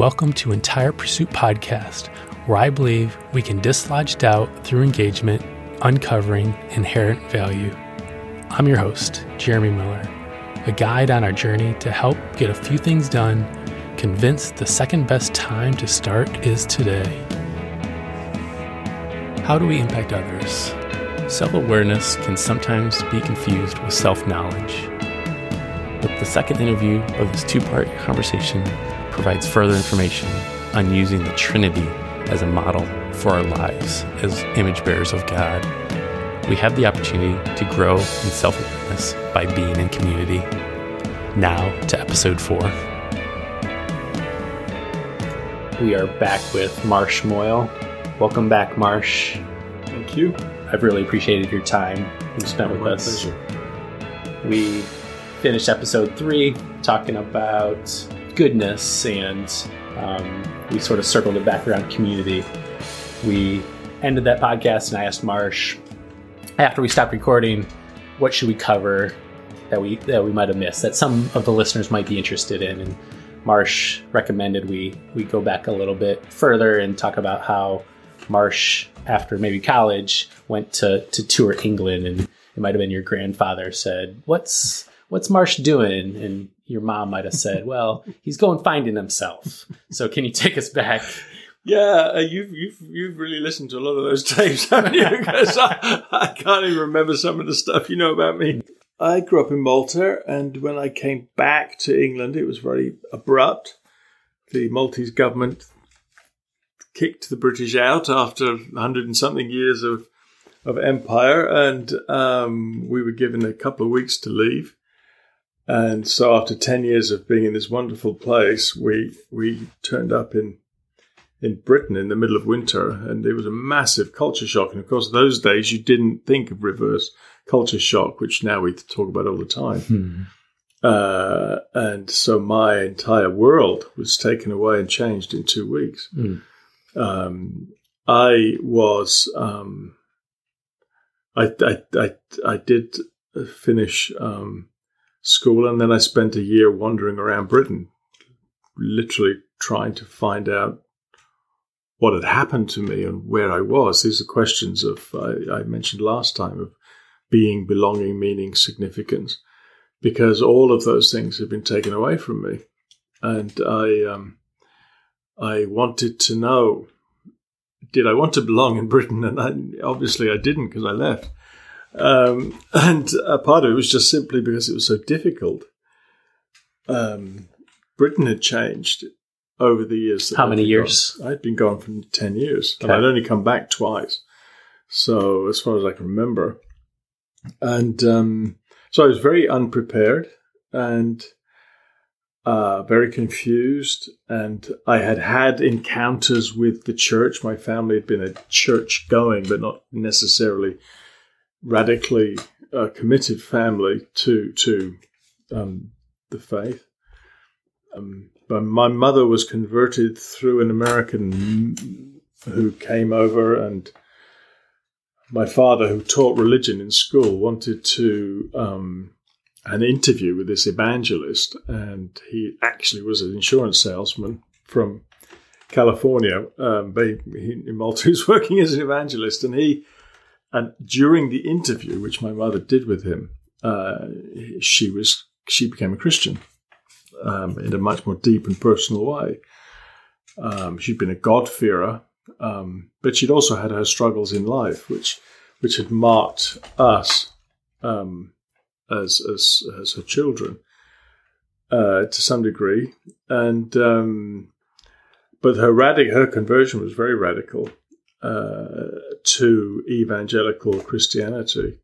Welcome to Entire Pursuit Podcast, where I believe we can dislodge doubt through engagement, uncovering inherent value. I'm your host, Jeremy Miller, a guide on our journey to help get a few things done, convinced the second best time to start is today. How do we impact others? Self awareness can sometimes be confused with self knowledge. But the second interview of this two part conversation provides further information on using the Trinity as a model for our lives as image bearers of God. We have the opportunity to grow in self awareness by being in community. Now to episode four. We are back with Marsh Moyle. Welcome back, Marsh. Thank you. I've really appreciated your time you spent with My us. pleasure. We finished episode three talking about goodness, and um, we sort of circled it back around community. We ended that podcast, and I asked Marsh after we stopped recording, what should we cover that we that we might have missed that some of the listeners might be interested in, and Marsh recommended we we go back a little bit further and talk about how Marsh, after maybe college, went to to tour England, and it might have been your grandfather said, "What's what's Marsh doing?" And your mom might have said, "Well, he's going finding himself." So, can you take us back? Yeah, uh, you've you've you've really listened to a lot of those tapes, haven't you? Because I, I can't even remember some of the stuff you know about me. I grew up in Malta, and when I came back to England, it was very abrupt. The Maltese government kicked the British out after hundred and something years of of empire, and um, we were given a couple of weeks to leave. And so, after ten years of being in this wonderful place, we we turned up in in Britain in the middle of winter, and it was a massive culture shock. And of course, those days you didn't think of reverse culture shock, which now we talk about all the time. Uh, and so my entire world was taken away and changed in two weeks. Mm. Um, I was, um, I, I, I, I did finish um, school, and then I spent a year wandering around Britain, literally trying to find out what had happened to me and where I was. These are questions of I, I mentioned last time of being, belonging, meaning, significance, because all of those things have been taken away from me, and I um, I wanted to know did I want to belong in Britain, and I, obviously I didn't because I left. Um, and a part of it was just simply because it was so difficult. Um, Britain had changed over the years. How I'd many years? gone. I'd been gone for 10 years, and I'd only come back twice. So, as far as I can remember. And um, so I was very unprepared and uh, very confused. And I had had encounters with the church. My family had been a church going, but not necessarily radically uh, committed family to to um, the faith. Um, but my mother was converted through an American who came over, and my father, who taught religion in school, wanted to um, an interview with this evangelist, and he actually was an insurance salesman from California. Um, but he, he, in Malta, he was working as an evangelist, and he and during the interview, which my mother did with him, uh, she was she became a Christian um, in a much more deep and personal way. Um, she'd been a God-fearer, um, but she'd also had her struggles in life, which which had marked us um, as as as her children uh, to some degree, and um, but her radic her conversion was very radical uh, to evangelical Christianity,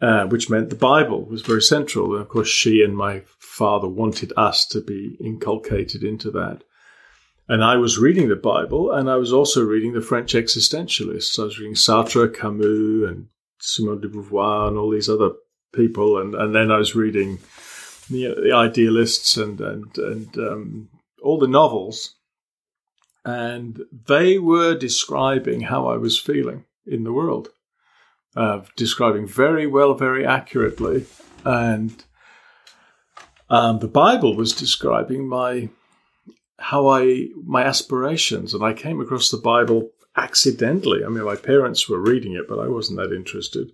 uh, which meant the Bible was very central. And of course, she and my father wanted us to be inculcated into that. And I was reading the Bible, and I was also reading the French existentialists. I was reading Sartre, Camus, and Simone de Beauvoir, and all these other people. And, and then I was reading you know, the idealists and and and um, all the novels. And they were describing how I was feeling in the world, uh, describing very well, very accurately, and um, the Bible was describing my how I my aspirations, and I came across the Bible accidentally. I mean, my parents were reading it, but I wasn't that interested.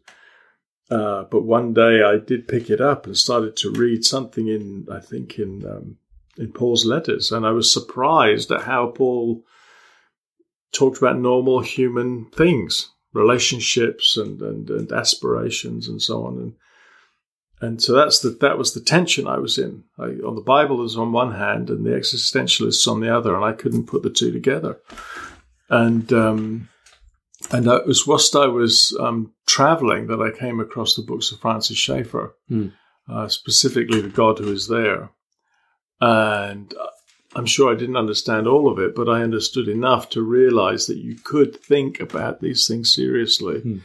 Uh, but one day I did pick it up and started to read something in, I think, in um, in Paul's letters, and I was surprised at how Paul talked about normal human things, relationships, and and, and aspirations, and so on. And and so that's the that was the tension I was in. I, on the Bible is on one hand, and the existentialists on the other, and I couldn't put the two together. And um, and it was whilst I was um, traveling that I came across the books of Francis Schaeffer, mm. uh, specifically the God Who Is There, and I'm sure I didn't understand all of it, but I understood enough to realize that you could think about these things seriously. Mm.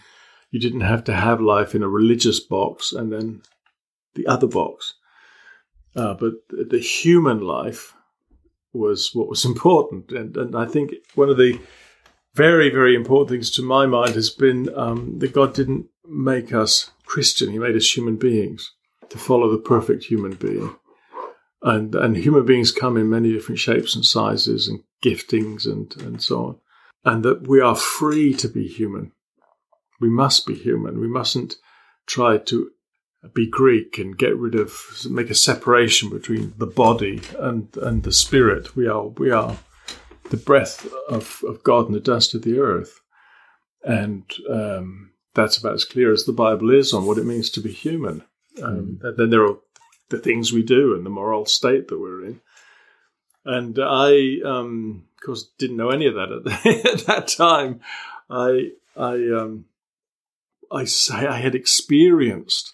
You didn't have to have life in a religious box and then the other box. Uh, but the human life was what was important. And, and I think one of the very, very important things to my mind has been um, that God didn't make us Christian, He made us human beings to follow the perfect human being. And, and human beings come in many different shapes and sizes and giftings and, and so on. And that we are free to be human. We must be human. We mustn't try to be Greek and get rid of make a separation between the body and and the spirit. We are we are the breath of, of God and the dust of the earth, and um, that's about as clear as the Bible is on what it means to be human. Um, mm. Then there are the things we do and the moral state that we're in. And I, um, of course, didn't know any of that at, the, at that time. I, I, um, I say I had experienced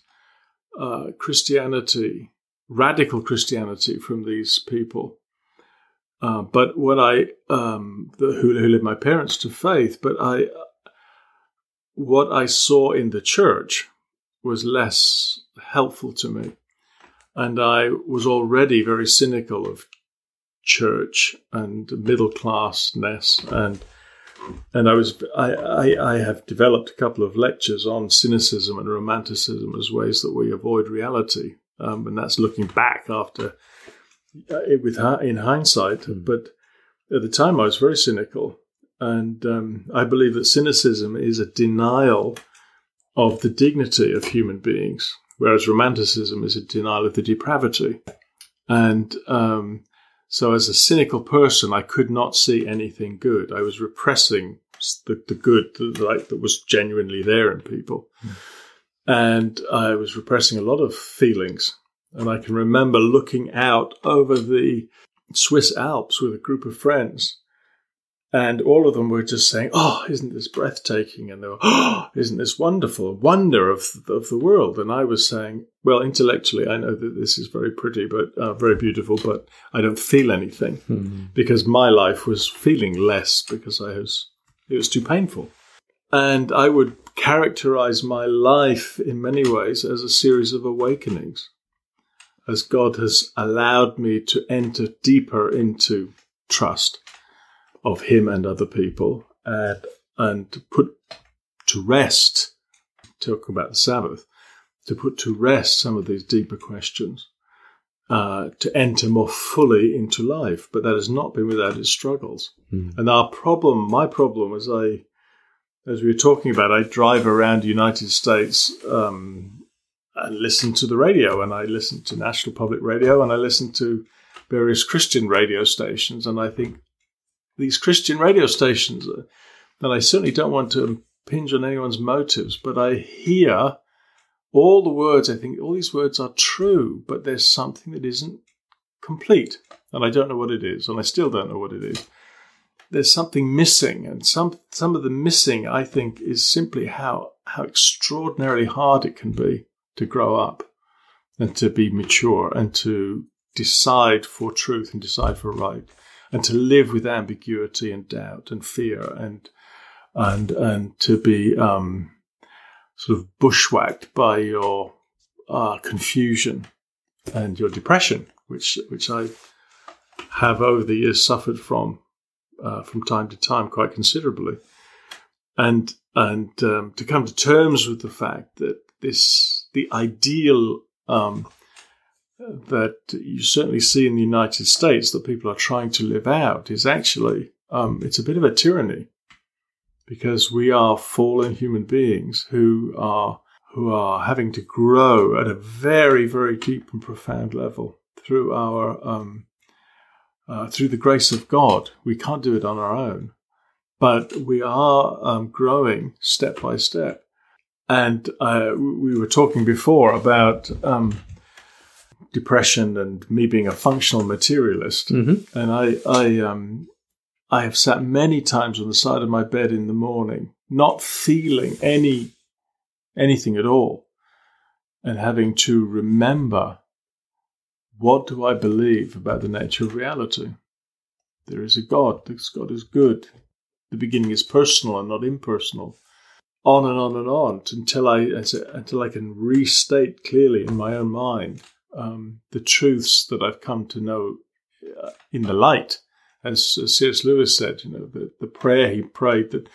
uh, Christianity, radical Christianity from these people. Uh, but what I, um, the, who, who led my parents to faith, but I, what I saw in the church was less helpful to me. And I was already very cynical of church and middle classness and and I was I, I, I, have developed a couple of lectures on cynicism and romanticism as ways that we avoid reality, um, and that's looking back after uh, with in hindsight. Mm. But at the time, I was very cynical, and um, I believe that cynicism is a denial of the dignity of human beings, whereas romanticism is a denial of the depravity. And um, so, as a cynical person, I could not see anything good. I was repressing the, the good, the light that was genuinely there in people. Mm. And I was repressing a lot of feelings. And I can remember looking out over the Swiss Alps with a group of friends and all of them were just saying, "Oh, isn't this breathtaking?" And they were, "Oh, isn't this wonderful? Wonder of of the world." And I was saying, "Well, intellectually, I know that this is very pretty, but uh, very beautiful, but I don't feel anything mm-hmm. because my life was feeling less because I was it was too painful." And I would characterize my life in many ways as a series of awakenings, as God has allowed me to enter deeper into trust of him and other people and, and to put to rest, talking about the Sabbath, to put to rest some of these deeper questions, uh, to enter more fully into life. But that has not been without its struggles. Mm. And our problem, my problem, as I, as we were talking about, I drive around the United States um, and listen to the radio, and I listen to National Public Radio, and I listen to various Christian radio stations, and I think these Christian radio stations. And I certainly don't want to impinge on anyone's motives, but I hear all the words. I think all these words are true, but there's something that isn't complete. And I don't know what it is, and I still don't know what it is. There's something missing, and some some of the missing, I think, is simply how how extraordinarily hard it can be to grow up and to be mature and to decide for truth and decide for right and to live with ambiguity and doubt and fear and and and to be um, sort of bushwhacked by your uh, confusion and your depression, which which I have over the years suffered from uh, from time to time quite considerably, and and um, to come to terms with the fact that this the ideal um, that you certainly see in the United States that people are trying to live out is actually um, it's a bit of a tyranny because we are fallen human beings who are who are having to grow at a very very deep and profound level through our um, uh, through the grace of God. We can't do it on our own, but we are um, growing step by step. And uh, we were talking before about um, depression and me being a functional materialist. Mm-hmm. And I, I, um, I have sat many times on the side of my bed in the morning, not feeling any anything at all, and having to remember what do I believe about the nature of reality. There is a God. This God is good. The beginning is personal and not impersonal. On and on and on until I until I can restate clearly in my own mind um, the truths that I've come to know uh, in the light. As, C.S. Lewis said, you know, the, the prayer he prayed that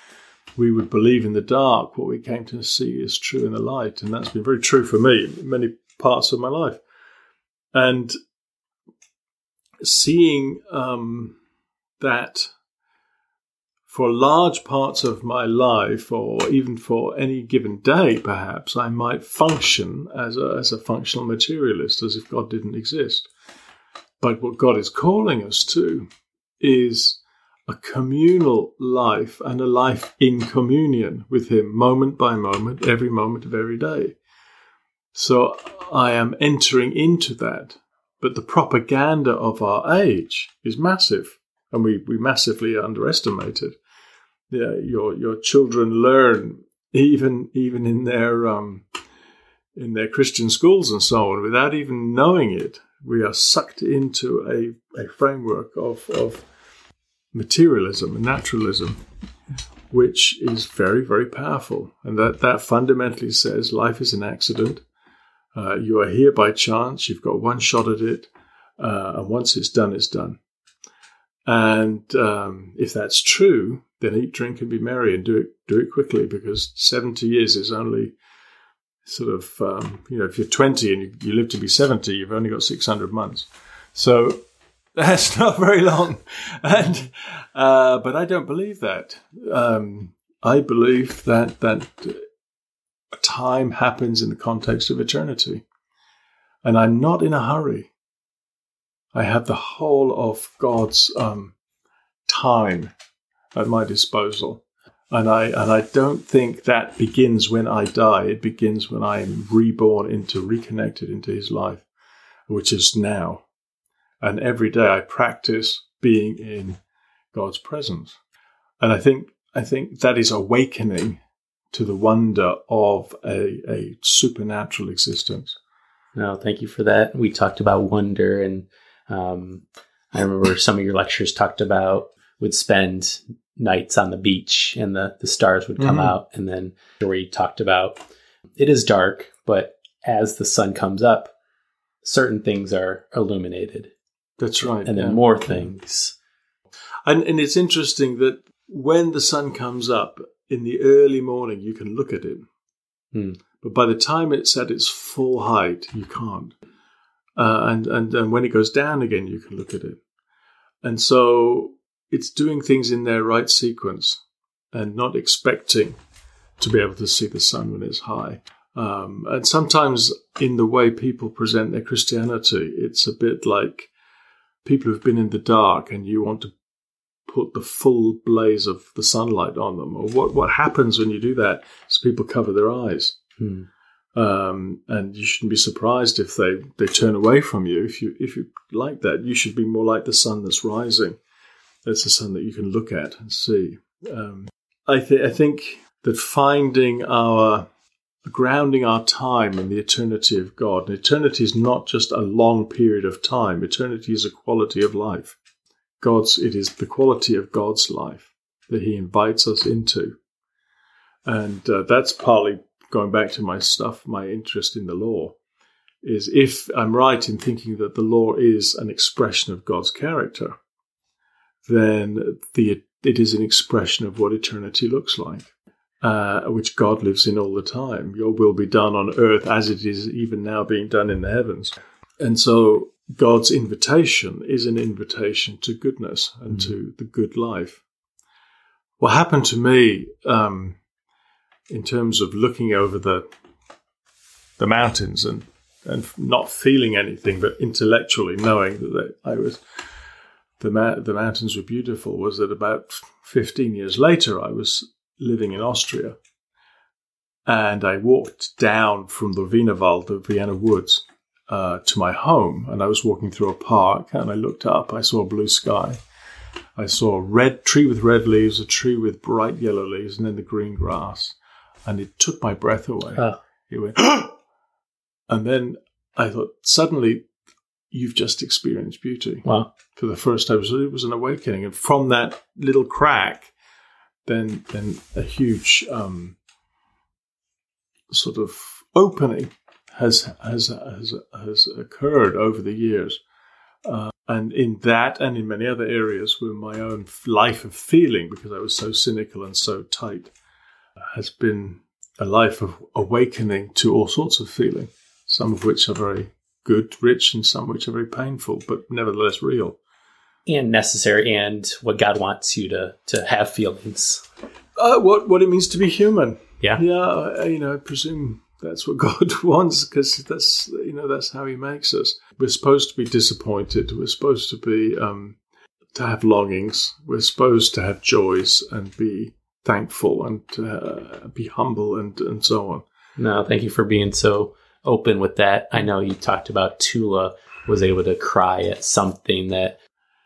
we would believe in the dark what we came to see is true in the light. And that's been very true for me in many parts of my life. And seeing um, that for large parts of my life, or even for any given day, perhaps, I might function as a, as a functional materialist, as if God didn't exist. But what God is calling us to is a communal life and a life in communion with Him, moment by moment, every moment of every day. So I am entering into that. But the propaganda of our age is massive, and we, we massively underestimate it your your children learn even even in their um, in their Christian schools and so on without even knowing it. We are sucked into a, a framework of, of materialism and naturalism, which is very, very powerful. And that, that fundamentally says life is an accident. Uh, you are here by chance. You've got one shot at it. Uh, and once it's done, it's done. And um, if that's true, then eat, drink, and be merry, and do it do it quickly because seventy years is only sort of um, you know if you're twenty and you, you live to be seventy, you've only got six hundred months. So that's not very long, and uh, but I don't believe that. Um, I believe that that time happens in the context of eternity, and I'm not in a hurry. I have the whole of God's um, time at my disposal. And I and I don't think that begins when I die. It begins when I am reborn into reconnected into his life, which is now. And every day I practice being in God's presence. And I think I think that is awakening to the wonder of a, a supernatural existence. No, thank you for that. We talked about wonder and um, I remember some of your lectures talked about would spend nights on the beach and the, the stars would come mm-hmm. out. And then you talked about it is dark, but as the sun comes up, certain things are illuminated. That's right. And then yeah. more things. And, and it's interesting that when the sun comes up in the early morning, you can look at it. Hmm. But by the time it's at its full height, you can't. Uh, and, and, and when it goes down again, you can look at it. And so it's doing things in their right sequence and not expecting to be able to see the sun when it's high. Um, and sometimes in the way people present their Christianity, it's a bit like people who've been in the dark and you want to put the full blaze of the sunlight on them. Or what, what happens when you do that is people cover their eyes. Hmm. Um, and you shouldn't be surprised if they, they turn away from you. If you if you like that, you should be more like the sun that's rising. That's the sun that you can look at and see. Um, I, th- I think that finding our grounding our time in the eternity of God. And eternity is not just a long period of time. Eternity is a quality of life. God's it is the quality of God's life that He invites us into, and uh, that's partly going back to my stuff, my interest in the law, is if I'm right in thinking that the law is an expression of God's character, then the it is an expression of what eternity looks like, uh, which God lives in all the time. Your will be done on earth as it is even now being done in the heavens. And so God's invitation is an invitation to goodness and mm. to the good life. What happened to me um, in terms of looking over the the mountains and and not feeling anything, but intellectually knowing that I was the ma- the mountains were beautiful, was that about fifteen years later I was living in Austria, and I walked down from the Wienerwald, the Vienna woods, uh, to my home, and I was walking through a park, and I looked up. I saw a blue sky. I saw a red tree with red leaves, a tree with bright yellow leaves, and then the green grass, and it took my breath away. Oh. It went, and then I thought suddenly you've just experienced beauty. Wow! For the first time, it was an awakening, and from that little crack, then then a huge um, sort of opening has has has has occurred over the years, uh, and in that and in many other areas where my own life of feeling, because I was so cynical and so tight, has been a life of awakening to all sorts of feeling, some of which are very good, rich, and some which are very painful, but nevertheless real. And necessary, and what God wants you to, to have feelings. Uh, what what it means to be human. Yeah, yeah. You know, I presume that's what God wants because that's you know that's how He makes us. We're supposed to be disappointed. We're supposed to be um, to have longings. We're supposed to have joys and be thankful and uh, be humble and and so on. No, thank you for being so open with that. I know you talked about Tula was able to cry at something that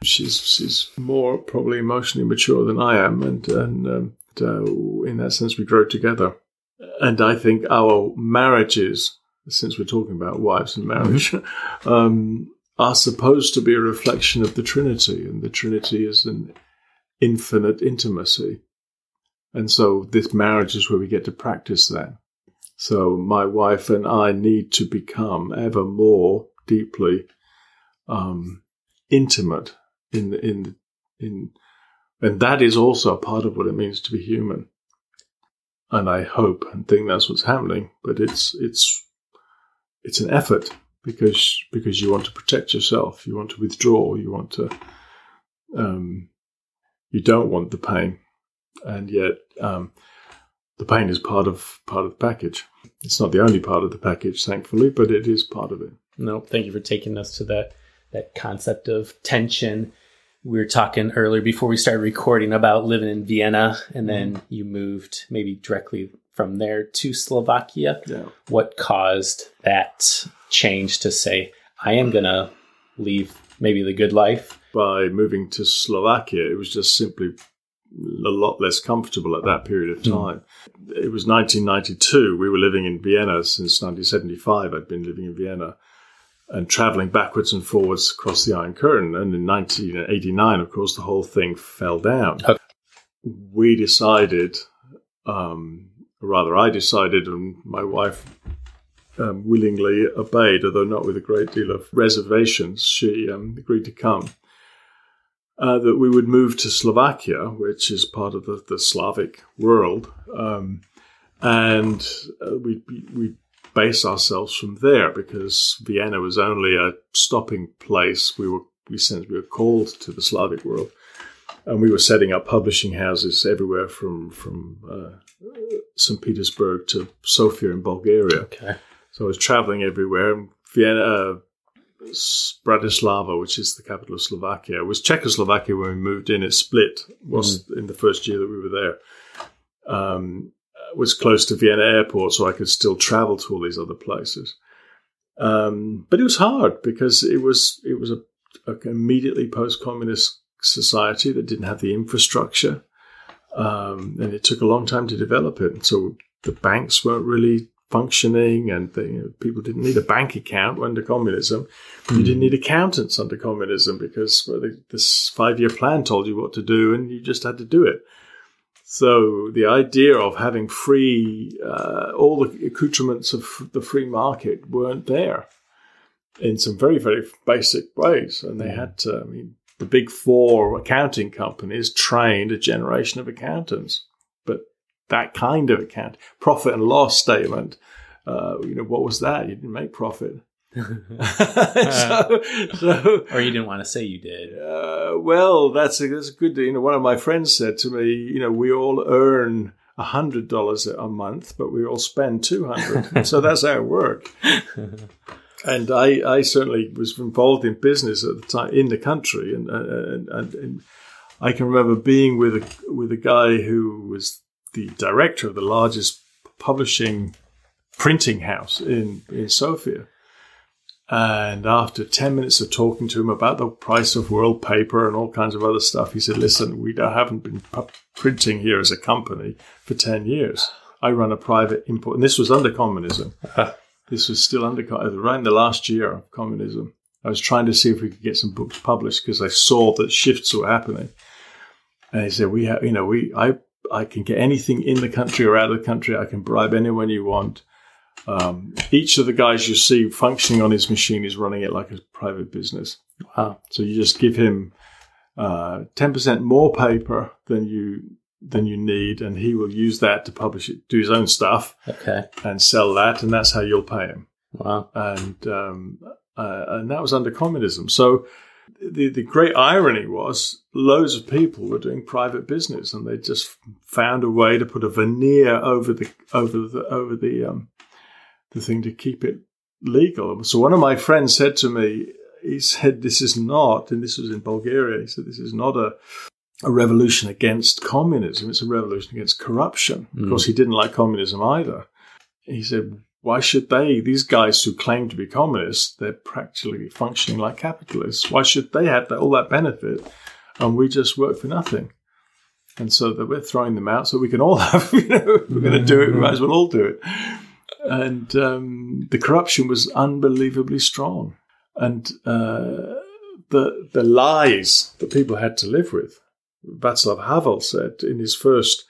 she's she's more probably emotionally mature than I am, and and um, uh, in that sense we grow together. And I think our marriages, since we're talking about wives and marriage, mm-hmm. um, are supposed to be a reflection of the Trinity, and the Trinity is an infinite intimacy. And so this marriage is where we get to practice that. So my wife and I need to become ever more deeply um, intimate in in in, and that is also a part of what it means to be human and I hope and think that's what's happening. But it's it's it's an effort because because you want to protect yourself, you want to withdraw, you want to um, you don't want the pain, and yet um, the pain is part of part of the package. It's not the only part of the package, thankfully, but it is part of it. No, thank you for taking us to that that concept of tension we were talking earlier before we started recording about living in Vienna and then mm-hmm. you moved maybe directly from there to Slovakia. Yeah. What caused that change to say, I am going to leave maybe the good life? By moving to Slovakia, it was just simply a lot less comfortable at that period of mm. time. Mm. It was 1992. We were living in Vienna since 1975. I'd been living in Vienna and traveling backwards and forwards across the Iron Curtain. And in 1989, of course, the whole thing fell down. Okay. We decided, um, rather, I decided, and my wife um, willingly obeyed, although not with a great deal of reservations. She um, agreed to come. Uh, that we would move to Slovakia, which is part of the, the Slavic world, um, and uh, we we base ourselves from there because Vienna was only a stopping place. We were we since we were called to the Slavic world, and we were setting up publishing houses everywhere from from uh, St. Petersburg to Sofia in Bulgaria. Okay. So I was traveling everywhere. Vienna, uh, Bratislava, which is the capital of Slovakia, was Czechoslovakia when we moved in. It split was mm. in the first year that we were there. Um, was close to Vienna airport, so I could still travel to all these other places. Um, but it was hard because it was it was a, a immediately post-communist society that didn't have the infrastructure, um, and it took a long time to develop it. So the banks weren't really functioning, and the, you know, people didn't need a bank account under communism. Mm. You didn't need accountants under communism because well, this five-year plan told you what to do, and you just had to do it. So the idea of having free, uh, all the accoutrements of the free market weren't there in some very, very basic ways. And they had to, I mean, the big four accounting companies trained a generation of accountants. That kind of account, profit and loss statement, uh, you know, what was that? You didn't make profit. so, so, or you didn't want to say you did. Uh, well, that's a, that's a good. You know, one of my friends said to me, you know, we all earn hundred dollars a month, but we all spend two hundred. so that's our work. and I, I certainly was involved in business at the time in the country, and and, and, and I can remember being with a with a guy who was the director of the largest publishing printing house in in Sofia. And after 10 minutes of talking to him about the price of world paper and all kinds of other stuff, he said, Listen, we haven't been printing here as a company for 10 years. I run a private import, and this was under communism. this was still under, in the last year of communism. I was trying to see if we could get some books published because I saw that shifts were happening. And he said, "We have, you know, we, I, I can get anything in the country or out of the country. I can bribe anyone you want. Um, each of the guys you see functioning on his machine is running it like a private business. Wow. So you just give him uh, ten percent more paper than you than you need, and he will use that to publish it, do his own stuff, okay, and sell that, and that's how you'll pay him. Wow. And um, uh, and that was under communism. So the the great irony was loads of people were doing private business, and they just found a way to put a veneer over the over the over the um, the thing to keep it legal. So one of my friends said to me, he said, "This is not," and this was in Bulgaria. He said, "This is not a." A revolution against communism. It's a revolution against corruption. Mm. Of course, he didn't like communism either. He said, why should they, these guys who claim to be communists, they're practically functioning like capitalists. Why should they have that, all that benefit and we just work for nothing? And so that we're throwing them out so we can all have, you know, we're going to do it, we might as well all do it and um, the corruption was unbelievably strong, and uh, the the lies that people had to live with. Václav Havel said in his first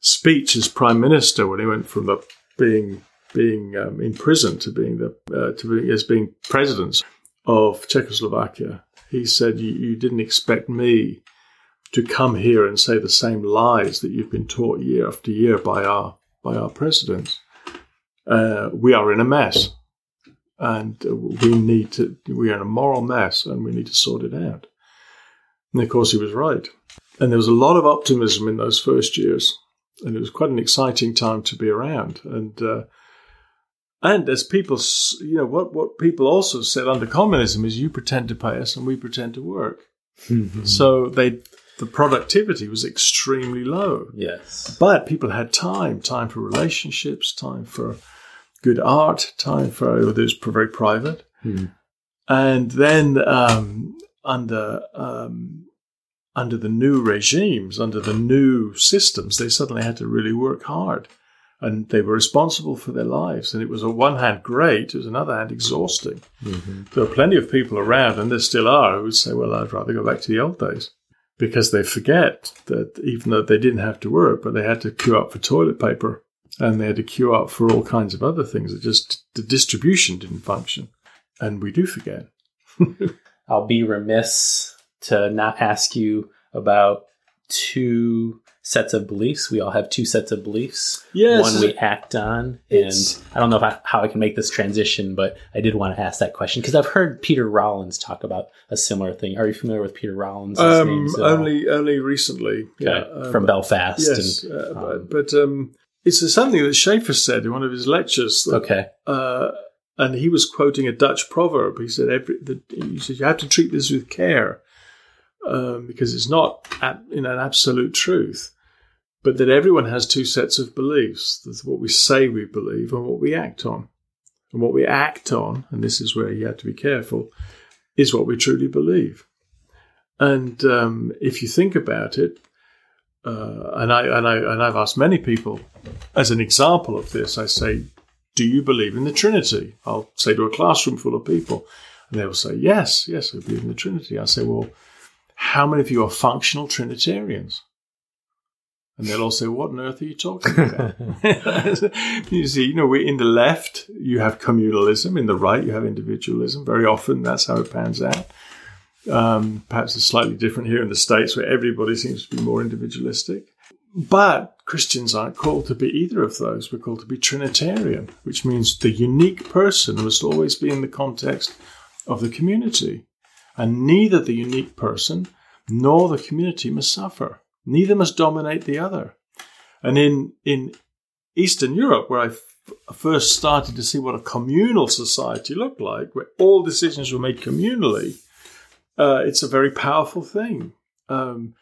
speech as prime minister when he went from being being um, in prison to being the uh, to being as being president of Czechoslovakia. He said, you, "You didn't expect me to come here and say the same lies that you've been taught year after year by our by our presidents." uh, we are in a mess and we need to, we are in a moral mess and we need to sort it out. And of course, he was right. And there was a lot of optimism in those first years. And it was quite an exciting time to be around. And, uh, and as people, you know, what, what people also said under communism is you pretend to pay us and we pretend to work. so they, the productivity was extremely low. Yes. But people had time, time for relationships, time for good art, time for it was very private. Hmm. And then um, under um, under the new regimes, under the new systems, they suddenly had to really work hard, and they were responsible for their lives. And it was on one hand great, it was another hand exhausting. Mm-hmm. There are plenty of people around, and there still are, who would say, "Well, I'd rather go back to the old days." Because they forget that even though they didn't have to work, but they had to queue up for toilet paper and they had to queue up for all kinds of other things. It just the distribution didn't function, and we do forget. I'll be remiss to not ask you about two sets of beliefs. We all have two sets of beliefs. Yes. One we act on. And I don't know I, how I can make this transition, but I did want to ask that question because I've heard Peter Rollins talk about a similar thing. Are you familiar with Peter Rollins? Um, only, only recently. Yeah. Um, From Belfast. Yes. And, uh, um, but, but um, it's something that Schaeffer said in one of his lectures. That, okay. Uh, and he was quoting a Dutch proverb. He said, every, the, he said you have to treat this with care um, because it's not in an absolute truth, but that everyone has two sets of beliefs. What we say we believe and what we act on. And what we act on, and this is where you have to be careful, is what we truly believe. And um, if you think about it, uh, and I and I and I've asked many people as an example of this. I say, "Do you believe in the Trinity?" I'll say to a classroom full of people, and they will say, "Yes, yes, I believe in the Trinity." I say, "Well, how many of you are functional Trinitarians?" And they'll all say, "What on earth are you talking about?" you see, you know, we're in the left, you have communalism; in the right, you have individualism. Very often, that's how it pans out. Um, perhaps it's slightly different here in the States where everybody seems to be more individualistic. but Christians aren't called to be either of those. We're called to be Trinitarian, which means the unique person must always be in the context of the community. And neither the unique person nor the community must suffer. Neither must dominate the other. And in, in Eastern Europe, where I f- first started to see what a communal society looked like, where all decisions were made communally, uh, it's a very powerful thing. Um,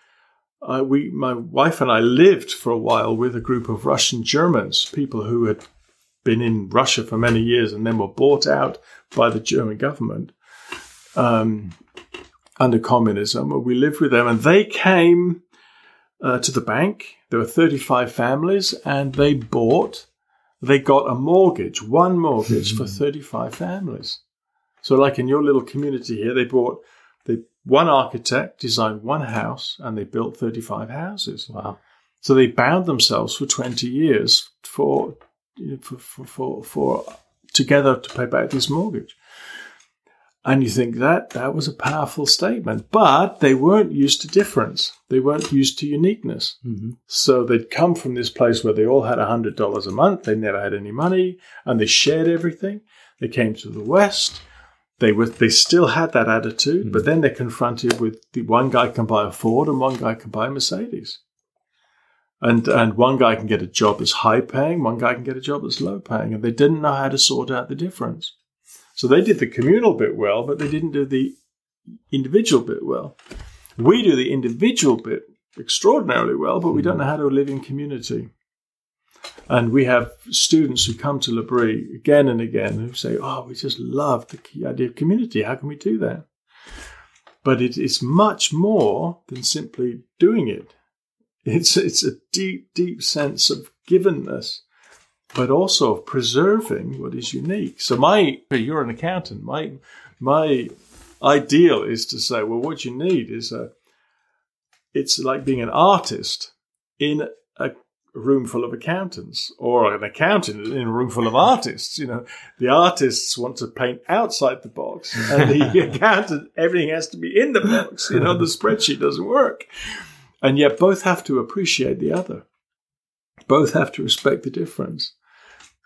uh, we, my wife and I lived for a while with a group of Russian Germans, people who had been in Russia for many years and then were bought out by the German government um, under communism. We lived with them, and they came uh, to the bank. There were 35 families, and they bought, they got a mortgage, one mortgage for 35 families. So, like in your little community here, they bought they one architect designed one house and they built 35 houses. Wow. So they bound themselves for 20 years for, for, for, for, for together to pay back this mortgage. And you think that that was a powerful statement, but they weren't used to difference. They weren't used to uniqueness. Mm-hmm. So they'd come from this place where they all had $100 a month. They never had any money and they shared everything. They came to the West they were they still had that attitude, Mm. but then they're confronted with the one guy can buy a Ford and one guy can buy a Mercedes. And and one guy can get a job that's high paying, one guy can get a job that's low paying, and they didn't know how to sort out the difference. So they did the communal bit well, but they didn't do the individual bit well. We do the individual bit extraordinarily well, but we don't know how to live in community. And we have students who come to L'Abri again and again who say, Oh, we just love the idea of community. How can we do that? But it is much more than simply doing it. It's, it's a deep, deep sense of givenness, but also of preserving what is unique. So my, you're an accountant. My, my ideal is to say, well, what you need is a, it's like being an artist in a room full of accountants or an accountant in a room full of artists. You know, the artists want to paint outside the box and the accountant, everything has to be in the box. You know, the spreadsheet doesn't work. And yet both have to appreciate the other. Both have to respect the difference.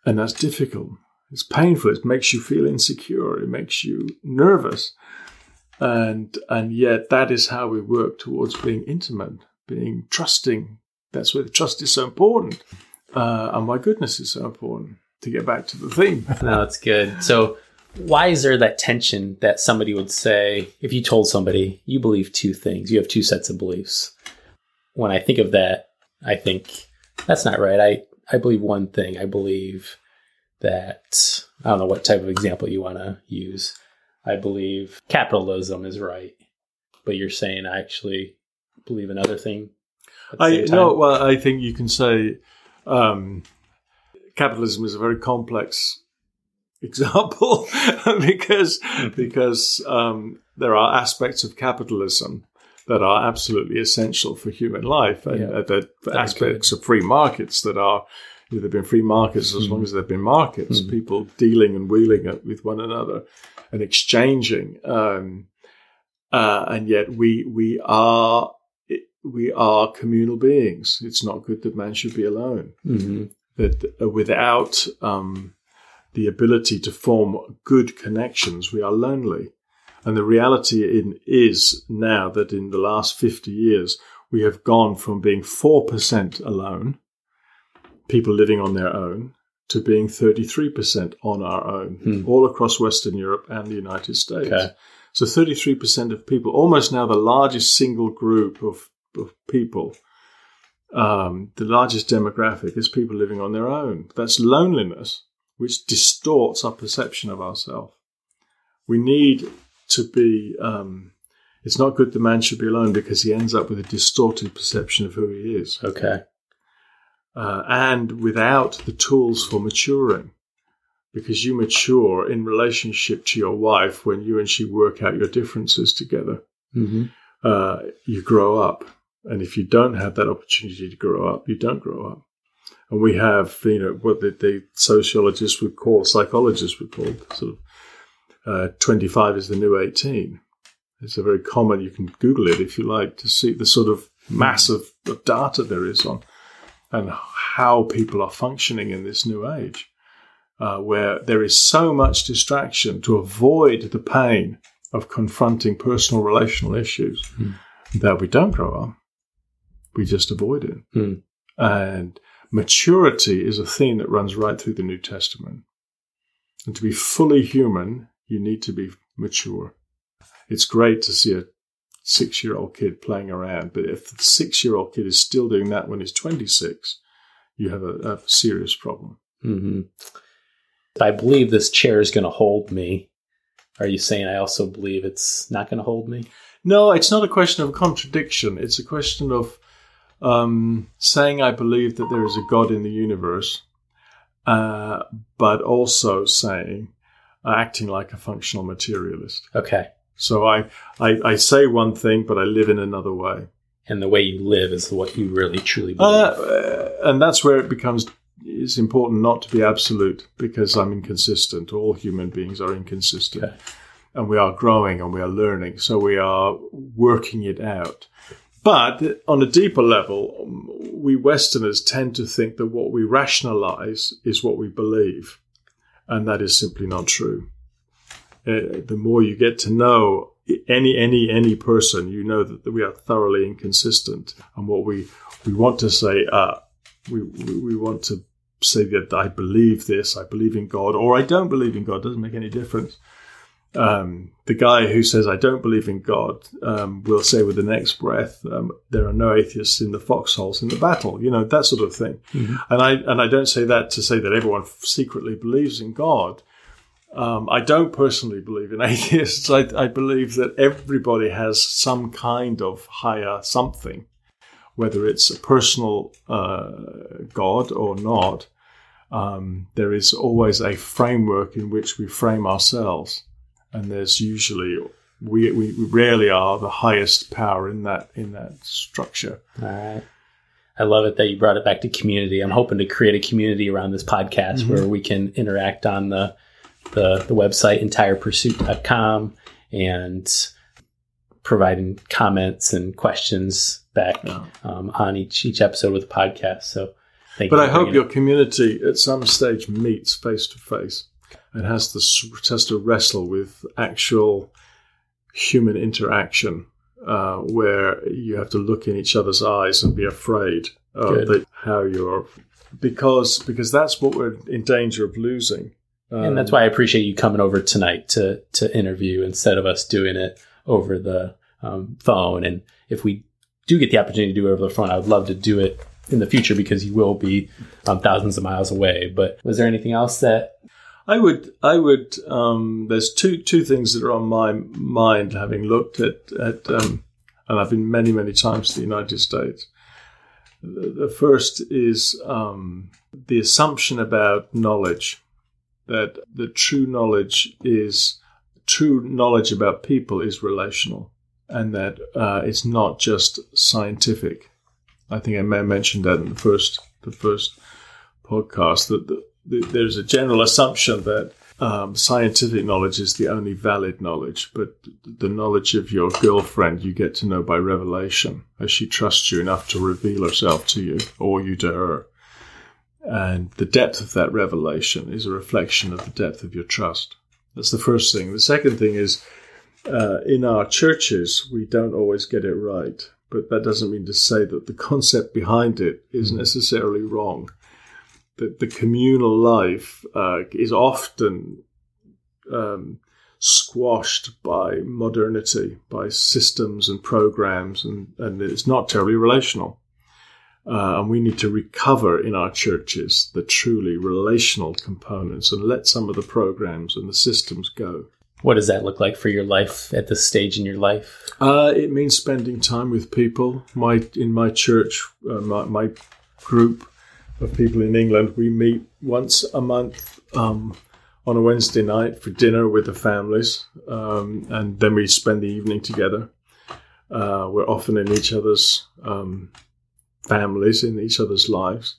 And that's difficult. It's painful. It makes you feel insecure. It makes you nervous. And, and yet that is how we work towards being intimate, being trusting, that's where the trust is so important. Uh, and why goodness is so important to get back to the theme. No, that's good. So, why is there that tension that somebody would say, if you told somebody you believe two things, you have two sets of beliefs? When I think of that, I think that's not right. I, I believe one thing. I believe that, I don't know what type of example you want to use. I believe capitalism is right, but you're saying I actually believe another thing. I no, well, I think you can say um, capitalism is a very complex example because because um, there are aspects of capitalism that are absolutely essential for human life, and Yeah. that Very aspects of free markets that are. you know, They've been free markets as Hmm. long as they've been markets. Hmm. People dealing and wheeling it with one another and exchanging, um, uh, and yet we we are we are communal beings. It's not good that man should be alone. Mhm. That uh, without um, the ability to form good connections, we are lonely. And the reality in, is now that in the last 50 years, we have gone from being 4% alone, people living on their own, to being 33% on our own, Hmm. all across Western Europe and the United States. Okay. So 33% of people, almost now the largest single group of, of people, um, the largest demographic is people living on their own. That's loneliness, which distorts our perception of ourselves. We need to be, um, it's not good the man should be alone because he ends up with a distorted perception of who he is. Okay. Uh, and without the tools for maturing because you mature in relationship to your wife when you and she work out your differences together. hmm Uh, you grow up. And if you don't have that opportunity to grow up, you don't grow up. And we have, you know, what the, the sociologists would call, psychologists would call, sort of, uh, 25 is the new 18. It's a very common, you can Google it if you like to see the sort of mass of, of data there is on, and how people are functioning in this new age, uh, where there is so much distraction to avoid the pain of confronting personal relational issues Hmm. that we don't grow up. We just avoid it. Hmm. And maturity is a theme that runs right through the New Testament. And to be fully human, you need to be mature. It's great to see a six year old kid playing around, but if the six year old kid is still doing that when he's 26, you have a, a serious problem. hmm I believe this chair is going to hold me. Are you saying I also believe it's not going to hold me? No, it's not a question of contradiction. It's a question of um, saying I believe that there is a God in the universe, uh, but also saying, acting like a functional materialist. Okay. So I, I, I say one thing, but I live in another way. And the way you live is what you really truly Uh, believe. uh, and that's where it becomes it's important not to be absolute because I'm inconsistent. All human beings are inconsistent. Okay. And we are growing and we are learning. So we are working it out. But on a deeper level, we Westerners tend to think that what we rationalize is what we believe. And that is simply not true. Uh, the more you get to know any any any person, you know that we are thoroughly inconsistent. And what we we want to say, uh, we, we we want to say that I believe this, I believe in God, or I don't believe in God. Doesn't make any difference. Um, the guy who says I don't believe in God um, will say with the next breath, um, "There are no atheists in the foxholes in the battle." You know that sort of thing. Mhm. And I and I don't say that to say that everyone secretly believes in God. Um, I don't personally believe in atheists. I, I believe that everybody has some kind of higher something, whether it's a personal uh, God or not. Um, there is always a framework in which we frame ourselves, and there's usually we, we rarely are the highest power in that in that structure. All right. I love it that you brought it back to community. I'm hoping to create a community around this podcast Mhm. where we can interact on the the, the website entirepursuit.com and providing comments and questions back Yeah. um, on each each episode with the podcast. So thank you. But. I hope your it. community at some stage meets face to face and has to has to wrestle with actual human interaction, uh, where you have to look in each other's eyes and be afraid of the, how you're because because that's what we're in danger of losing. and that's Um, why I appreciate you coming over tonight to to interview instead of us doing it over the um, phone. And if we do get the opportunity to do it over the phone, I would love to do it in the future because you will be um, thousands of miles away. But was there anything else that? I would, I would. Um, there's two two things that are on my mind, having looked at at, um, and I've been many many times to the United States. The, first is um, the assumption about knowledge, that the true knowledge is true knowledge about people is relational, and that uh, it's not just scientific. I think I may have mentioned that in the first the first podcast that the, there's a general assumption that um, scientific knowledge is the only valid knowledge, but the knowledge of your girlfriend you get to know by revelation, as she trusts you enough to reveal herself to you, or you to her. And the depth of that revelation is a reflection of the depth of your trust. That's the first thing. The second thing is uh, in our churches, we don't always get it right, but that doesn't mean to say that the concept behind it is necessarily wrong that the communal life uh, is often um, squashed by modernity, by systems and programs, and, and it's not terribly relational. Uh, and we need to recover in our churches the truly relational components and let some of the programs and the systems go. What does that look like for your life at this stage in your life? Uh, it means spending time with people. My in my church, uh, my, my group of people in England, we meet once a month um, on a Wednesday night for dinner with the families, um, and then we spend the evening together. Uh, we're often in each other's um, families, in each other's lives.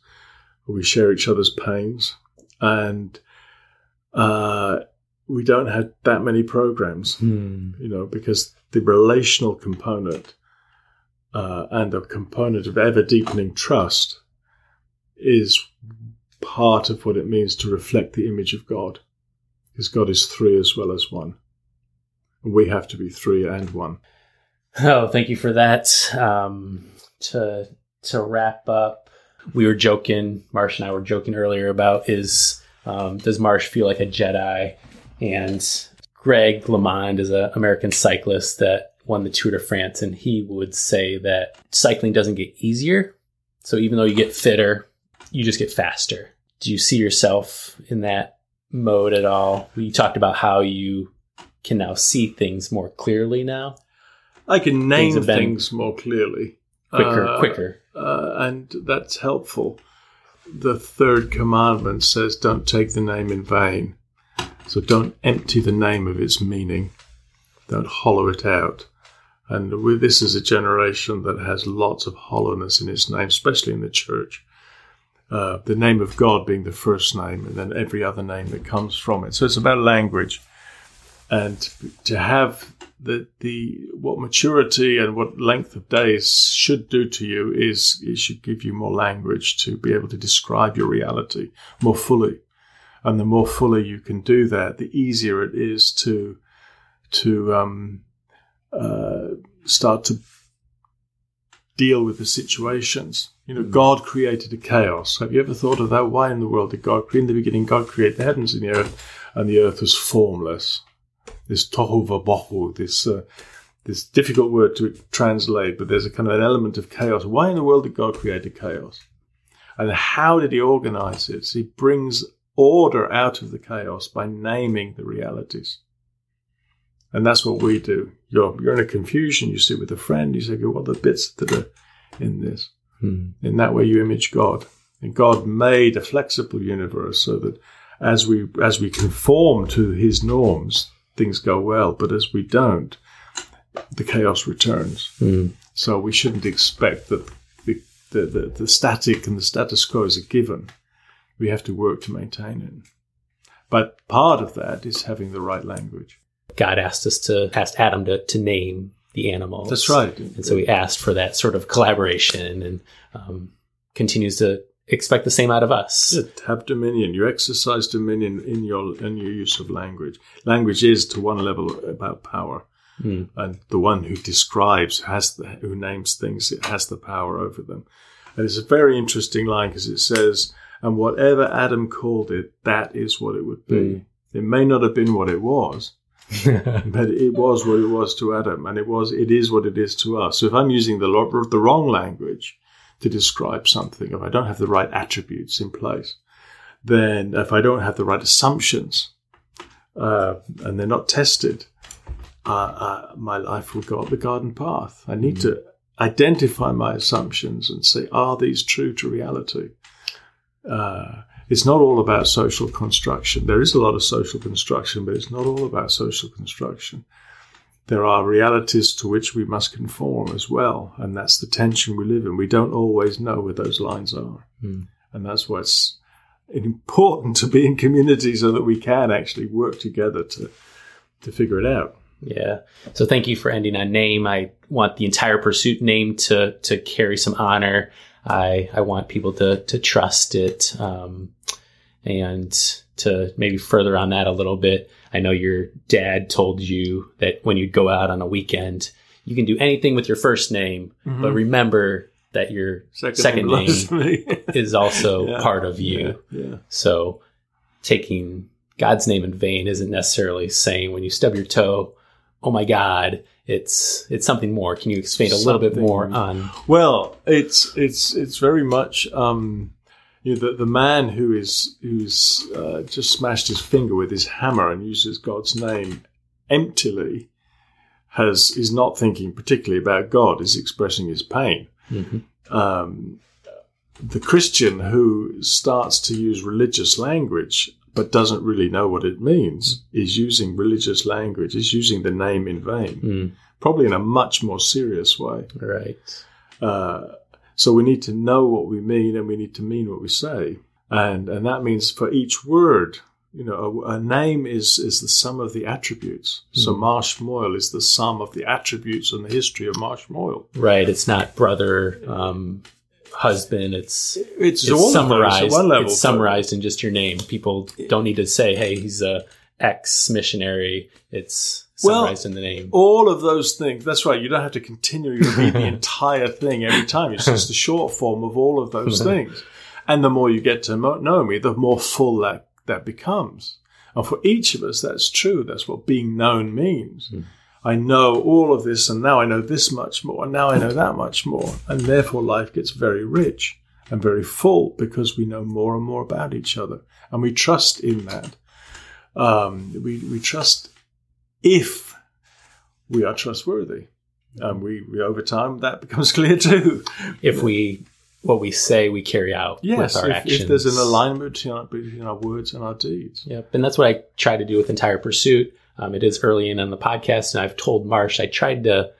We share each other's pains, and uh, we don't have that many programs Hmm. you know, because the relational component uh, and a component of ever deepening trust is part of what it means to reflect the image of God. Because God is three as well as one. And we have to be three and one. Oh, thank you for that. Um, to to wrap up, we were joking. Marsh and I were joking earlier about is um, does Marsh feel like a Jedi? And Greg LeMond is an American cyclist that won the Tour de France, and he would say that cycling doesn't get easier. So even though you get fitter, you just get faster. Do you see yourself in that mode at all? You talked about how you can now see things more clearly now. I can name Things things, more clearly. Quicker, Uh, quicker. uh, and that's helpful. The third commandment says, Don't take the name in vain. So don't empty the name of its meaning, don't hollow it out. And this is a generation that has lots of hollowness in its name, especially in the church. Uh, the name of God being the first name, and then every other name that comes from it. So it's about language, and to have the the what maturity and what length of days should do to you is it should give you more language to be able to describe your reality more fully, and the more fully you can do that, the easier it is to to um, uh, start to deal with the situations. You know, God created a chaos. Have you ever thought of that? Why in the world did God create? In the beginning, God created the heavens and the earth, and the earth was formless. This tohu vabohu, this uh, this difficult word to translate, but there's a kind of an element of chaos. Why in the world did God create a chaos? And how did He organize it? So He brings order out of the chaos by naming the realities. And that's what we do. You're, you're in a confusion. You sit with a friend. You say, "Okay, what are the bits that are in this? Hmm. In that way, you image God. And God made a flexible universe so that as we as we conform to His norms, things go well. But as we don't, the chaos returns. Hmm. So we shouldn't expect that the, the, the, the static and the status quo is a given. We have to work to maintain it. But part of that is having the right language. God asked us to asked Adam to, to name the animals. That's right. And so he asked for that sort of collaboration and um, continues to expect the same out of us. Yeah, have dominion. You exercise dominion in your in your use of language. Language is to one level about power, Hmm. and the one who describes has the who names things it has the power over them. And it's a very interesting line because it says, "And whatever Adam called it, that is what it would be." It may not have been what it was, but it was what it was to Adam, and it was it is what it is to us. So if I'm using the the wrong language to describe something, if I don't have the right attributes in place, then if I don't have the right assumptions, uh, and they're not tested, uh, uh, my life will go up the garden path. I need to identify my assumptions and say, are these true to reality? It's not all about social construction. There is a lot of social construction, but it's not all about social construction. There are realities to which we must conform as well, and that's the tension we live in. We don't always know where those lines are, Hmm. and that's why it's important to be in community so that we can actually work together to to figure it out. Yeah. So thank you for ending on name. I want the entire pursuit name to to carry some honor. I I want people to to trust it, um, and to maybe further on that a little bit. I know your dad told you that when you go out on a weekend, you can do anything with your first name, but remember that your second, name, belongs to me. is also Yeah. part of you. Yeah, yeah. So taking God's name in vain isn't necessarily saying when you stub your toe, "Oh my God!" It's it's something more. Can you explain a little bit more on? Well, it's it's it's very much um, you know, the the man who is who's uh, just smashed his finger with his hammer and uses God's name emptily has is not thinking particularly about God. Is expressing his pain. Mhm. Um, the Christian who starts to use religious language but doesn't really know what it means is using religious language, is using the name in vain, Mm, probably in a much more serious way. right. Uh, so we need to know what we mean and we need to mean what we say. And, and that means for each word, you know, a, a name is, is the sum of the attributes. So Marsh Moyle is the sum of the attributes and the history of Marsh Moyle. Right. It's not brother um, husband. It's It's, it's all summarized. One level, it's summarized in just your name. People don't need to say, "Hey, he's a ex missionary." It's Well, in the name. all of those things. That's right. You don't have to continually read the entire thing every time. It's just the short form of all of those things. And the more you get to know me, the more full that, that becomes. And for each of us, that's true. That's what being known means. I know all of this, and now I know this much more, and now I know that much more. And therefore, life gets very rich and very full because we know more and more about each other. And we trust in that. Um, we, we trust if we are trustworthy. And we, we over time that becomes clear too. If we what we say, we carry out Yes, with our if, actions. if there's an alignment between our, between our words and our deeds. Yep. And that's what I try to do with Entire Pursuit. Um, it is early in on the podcast, and I've told Marsh, I tried to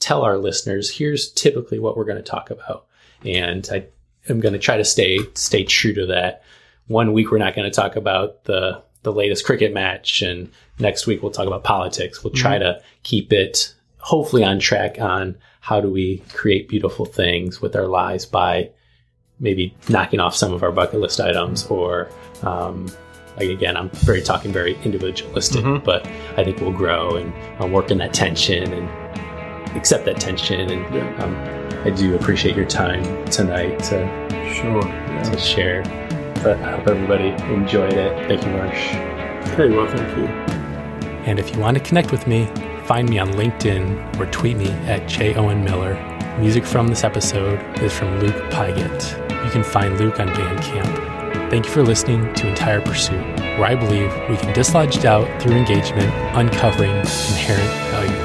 tell our listeners, here's typically what we're going to talk about. And I am going to try to stay stay true to that. One week we're not going to talk about the the latest cricket match, and next week we'll talk about politics. We'll try to keep it hopefully on track on how do we create beautiful things with our lives by maybe knocking off some of our bucket list items or um, like again i'm very talking very individualistic Mhm. but i think we'll grow and uh, work in that tension and accept that tension and Yeah. um, i do appreciate your time tonight to, Sure. to share but i hope everybody enjoyed it thank you marsh Okay, well, thank you. and if you want to connect with me, find me on LinkedIn or tweet me at J. Owen Miller. Music from this episode is from Luke Pygott. You can find Luke on Bandcamp. Thank you for listening to Entire Pursuit, where I believe we can dislodge doubt through engagement, uncovering inherent value.